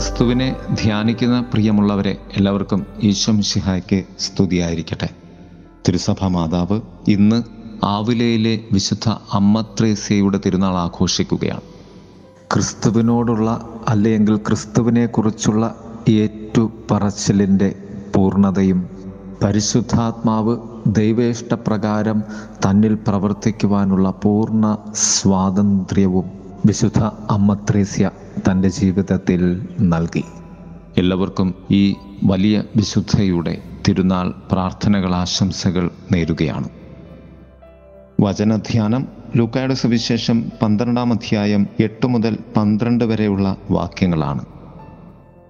ക്രിസ്തുവിനെ ധ്യാനിക്കുന്ന പ്രിയമുള്ളവരെ എല്ലാവർക്കും ഈശ്വം ശിഹായ്ക്ക് സ്തുതിയായിരിക്കട്ടെ. തിരുസഭ മാതാവ് ഇന്ന് ആവിലയിലെ വിശുദ്ധ അമ്മ ത്രേസ്യയുടെ തിരുനാൾ ആഘോഷിക്കുകയാണ്. ക്രിസ്തുവിനോടുള്ള അല്ലെങ്കിൽ ക്രിസ്തുവിനെക്കുറിച്ചുള്ള ഏറ്റുപറച്ചിലിന്റെ പൂർണതയും പരിശുദ്ധാത്മാവ് ദൈവേഷ്ടപ്രകാരം തന്നിൽ പ്രവർത്തിക്കുവാനുള്ള പൂർണ സ്വാതന്ത്ര്യവും വിശുദ്ധ അമ്മ ത്രേസ്യ തന്റെ ജീവിതത്തിൽ നൽകി. എല്ലാവർക്കും ഈ വലിയ വിശുദ്ധയുടെ തിരുനാൾ പ്രാർത്ഥനകൾ ആശംസകൾ നേരുകയാണ്. വചനധ്യാനം ലൂക്കായുടെ സുവിശേഷം പന്ത്രണ്ടാം അധ്യായം എട്ട് മുതൽ പന്ത്രണ്ട് വരെയുള്ള വാക്യങ്ങളാണ്.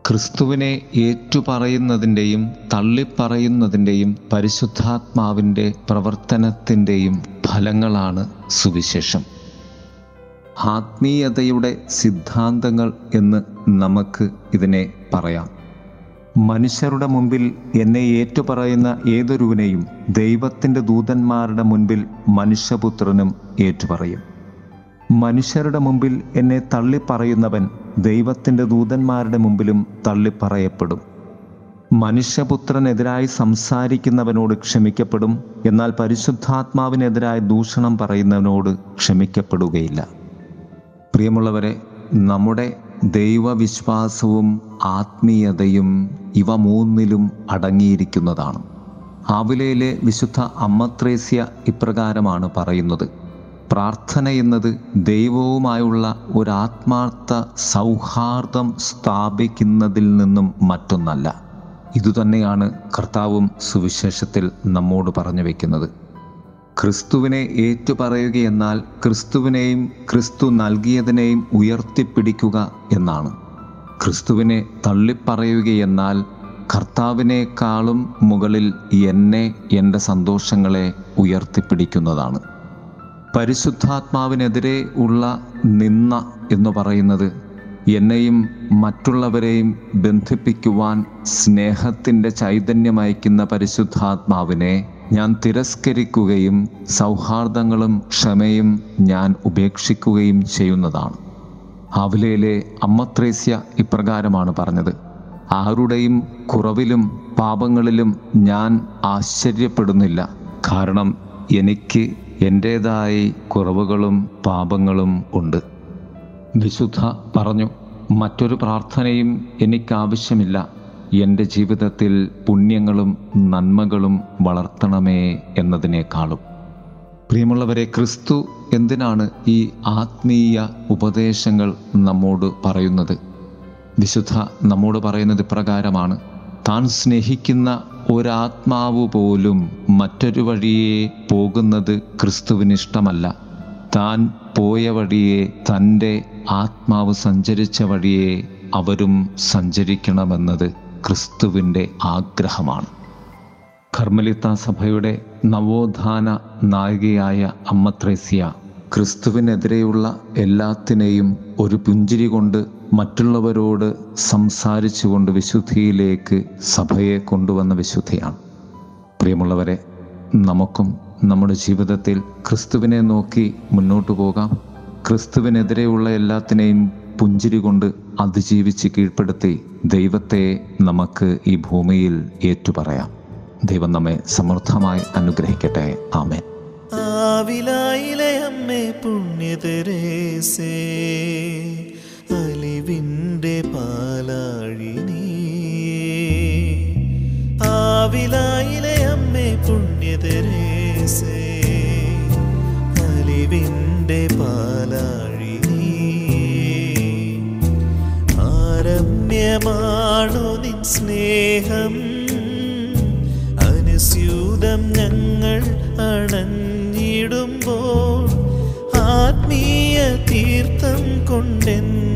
ക്രിസ്തുവിനെ ഏറ്റുപറയുന്നതിന്റെയും തള്ളിപ്പറയുന്നതിന്റെയും പരിശുദ്ധാത്മാവിന്റെ പ്രവർത്തനത്തിന്റെയും ഫലങ്ങളാണ് സുവിശേഷം. ആത്മീയതയുടെ സിദ്ധാന്തങ്ങൾ എന്ന് നമുക്ക് ഇതിനെ പറയാം. മനുഷ്യരുടെ മുമ്പിൽ എന്നെ ഏറ്റുപറയുന്ന ഏതൊരുവിനെയും ദൈവത്തിന്റെ ദൂതന്മാരുടെ മുൻപിൽ മനുഷ്യപുത്രനും ഏറ്റുപറയും. മനുഷ്യരുടെ മുമ്പിൽ എന്നെ തള്ളിപ്പറയുന്നവൻ ദൈവത്തിന്റെ ദൂതന്മാരുടെ മുമ്പിലും തള്ളിപ്പറയപ്പെടും. മനുഷ്യപുത്രനെതിരായി സംസാരിക്കുന്നവനോട് ക്ഷമിക്കപ്പെടും എന്നാൽ പരിശുദ്ധാത്മാവിനെതിരായി ദൂഷണം പറയുന്നവനോട് ക്ഷമിക്കപ്പെടുകയില്ല. പ്രിയമുള്ളവരെ നമ്മുടെ ദൈവവിശ്വാസവും ആത്മീയതയും ഇവ മൂന്നിലും അടങ്ങിയിരിക്കുന്നതാണ്. ആവിലയിലെ വിശുദ്ധ അമ്മത്രേസ്യ ഇപ്രകാരമാണ് പറയുന്നത്. പ്രാർത്ഥന എന്നത് ദൈവവുമായുള്ള ഒരാത്മാർത്ഥ സൗഹാർദ്ദം സ്ഥാപിക്കുന്നതിൽ നിന്നും മറ്റൊന്നല്ല. ഇതുതന്നെയാണ് കർത്താവും സുവിശേഷത്തിൽ നമ്മോട് പറഞ്ഞു വയ്ക്കുന്നത് ക്രിസ്തുവിനെ ഏറ്റുപറയുകയെന്നാൽ ക്രിസ്തുവിനെയും ക്രിസ്തു നൽകിയതിനെയും ഉയർത്തിപ്പിടിക്കുക എന്നാണ്. ക്രിസ്തുവിനെ തള്ളിപ്പറയുകയെന്നാൽ കർത്താവിനേക്കാളും മുകളിൽ എന്നെ എന്റെ സന്തോഷങ്ങളെ ഉയർത്തിപ്പിടിക്കുന്നതാണ്. പരിശുദ്ധാത്മാവിനെതിരെ ഉള്ള നിന്ന എന്ന് പറയുന്നത് എന്നെയും മറ്റുള്ളവരെയും ബന്ധിപ്പിക്കുവാൻ സ്നേഹത്തിന്റെ ചൈതന്യമയക്കുന്ന പരിശുദ്ധാത്മാവിനെ ഞാൻ തിരസ്കരിക്കുകയും സൗഹാർദ്ദങ്ങളും ക്ഷമയും ഞാൻ ഉപേക്ഷിക്കുകയും ചെയ്യുന്നതാണ്. അവലയിലെ അമ്മത്രേസ്യ ഇപ്രകാരമാണ് പറഞ്ഞത്. ആരുടെയും കുറവിലും പാപങ്ങളിലും ഞാൻ ആശ്ചര്യപ്പെടുന്നില്ല. കാരണം എനിക്ക് എന്റേതായി കുറവുകളും പാപങ്ങളും ഉണ്ട്. വിശുദ്ധ പറഞ്ഞു മറ്റൊരു പ്രാർത്ഥനയും എനിക്കാവശ്യമില്ല. എന്റെ ജീവിതത്തിൽ പുണ്യങ്ങളും നന്മകളും വളർത്തണമേ എന്നതിനേക്കാളും. പ്രിയമുള്ളവരെ ക്രിസ്തു എന്തിനാണ് ഈ ആത്മീയ ഉപദേശങ്ങൾ നമ്മോട് പറയുന്നത്? വിശുദ്ധ നമ്മോട് പറയുന്നത് ഇപ്രകാരമാണ് താൻ സ്നേഹിക്കുന്ന ഒരാത്മാവ് പോലും മറ്റൊരു വഴിയെ പോകുന്നത് ക്രിസ്തുവിന് ഇഷ്ടമല്ല താൻ പോയ വഴിയെ തന്റെ ആത്മാവ് സഞ്ചരിച്ച വഴിയെ അവരും സഞ്ചരിക്കണമെന്നത് ക്രിസ്തുവിന്റെ ആഗ്രഹമാണ്. കർമ്മലിത്ത സഭയുടെ നവോത്ഥാന നായികയായ അമ്മത്രേസ്യ ക്രിസ്തുവിനെതിരെയുള്ള എല്ലാത്തിനെയും ഒരു പുഞ്ചിരി കൊണ്ട് മറ്റുള്ളവരോട് സംസാരിച്ചുകൊണ്ട് വിശുദ്ധിയിലേക്ക് സഭയെ കൊണ്ടുവന്ന വിശുദ്ധിയാണ്. പ്രിയമുള്ളവരെ നമുക്കും നമ്മുടെ ജീവിതത്തിൽ ക്രിസ്തുവിനെ നോക്കി മുന്നോട്ട് പോകാം. ക്രിസ്തുവിനെതിരെയുള്ള എല്ലാത്തിനെയും പുഞ്ചിരി കൊണ്ട് അതിജീവിച്ച് കീഴ്പ്പെടുത്തി ദൈവത്തെ നമുക്ക് ഈ ഭൂമിയിൽ ഏറ്റുപറയാം. ദൈവം നമ്മെ സമൃദ്ധമായി അനുഗ്രഹിക്കട്ടെ. ആമേൻ. ആവിലായിലെ അമ്മേ പുണ്യതരേസേ അലിവിന്റെ പുണ്യതരേസേ അലിവിന്റെ പാലാഴിനി ആരമ്യമാണു നിൻ സ്നേഹം അനുസ്യൂതം ഞങ്ങൾ അണഞ്ഞിടുമ്പോൾ ആത്മീയ തീർത്ഥം കൊണ്ടെന്നെ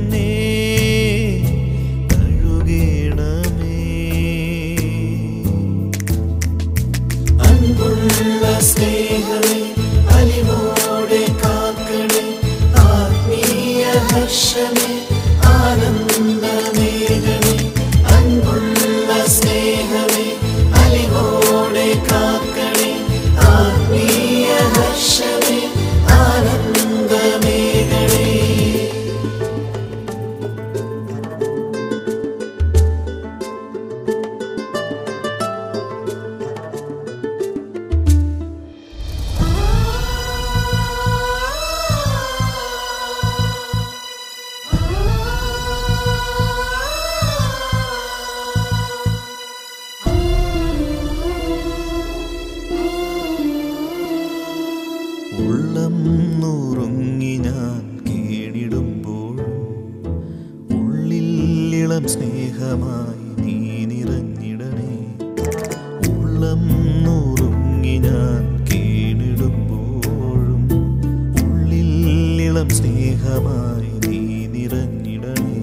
സ്നേഹമായി നീ നിറഞ്ഞിടണേ. ഉള്ളം നുറുങ്ങി ഞാൻ കീണിടുമ്പോഴും ഉള്ളിൽ ഇളം സ്നേഹമായി നീ നിറഞ്ഞിടണേ.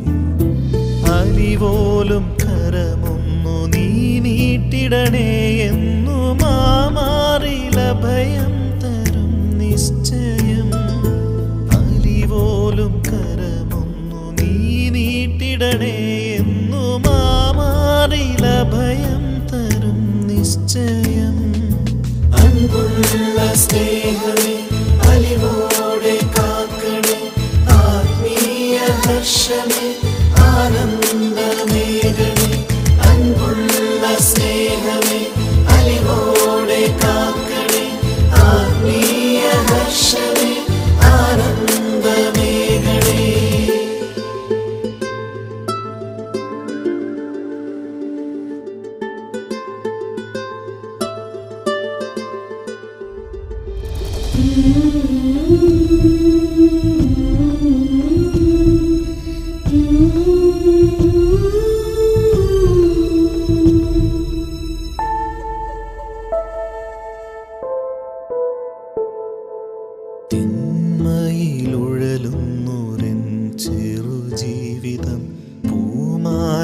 അലിപോലും കരമൊന്നു നീ നീട്ടിടണേ എന്നു അൻപുള്ള സ്നേഹമേ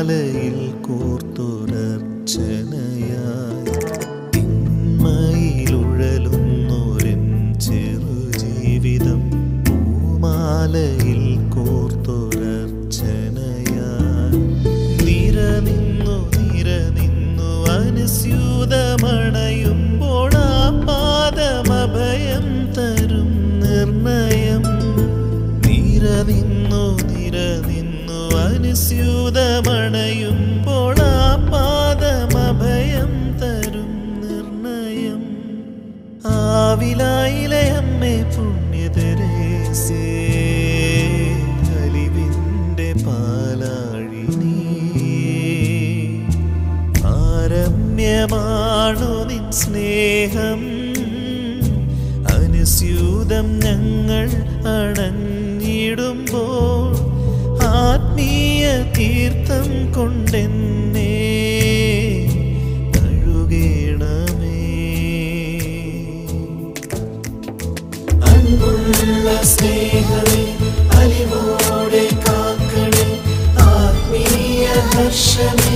പൂമാലയിൽ കോർത്തുരർച്ചനയായി അനുസ്യൂതമണയുമ്പോൾ ആ പാദമഭയം തരും നിർണയം. ആവിലായിലെ അമ്മേ പുണ്യതരേസേ അലിവിന്റെ പാലാഴി നീ. ആരമ്യമാണു നിൻ സ്നേഹം അനുസ്യൂതം ഞങ്ങൾ അണഞ്ഞിടുമ്പോൾ തീർത്ഥം കൊണ്ടെന്നേ കഴുകേണമേ. സ്നേഹമേ അലിവോടെ കാക്കണേ ആത്മീയ ഹർഷമേ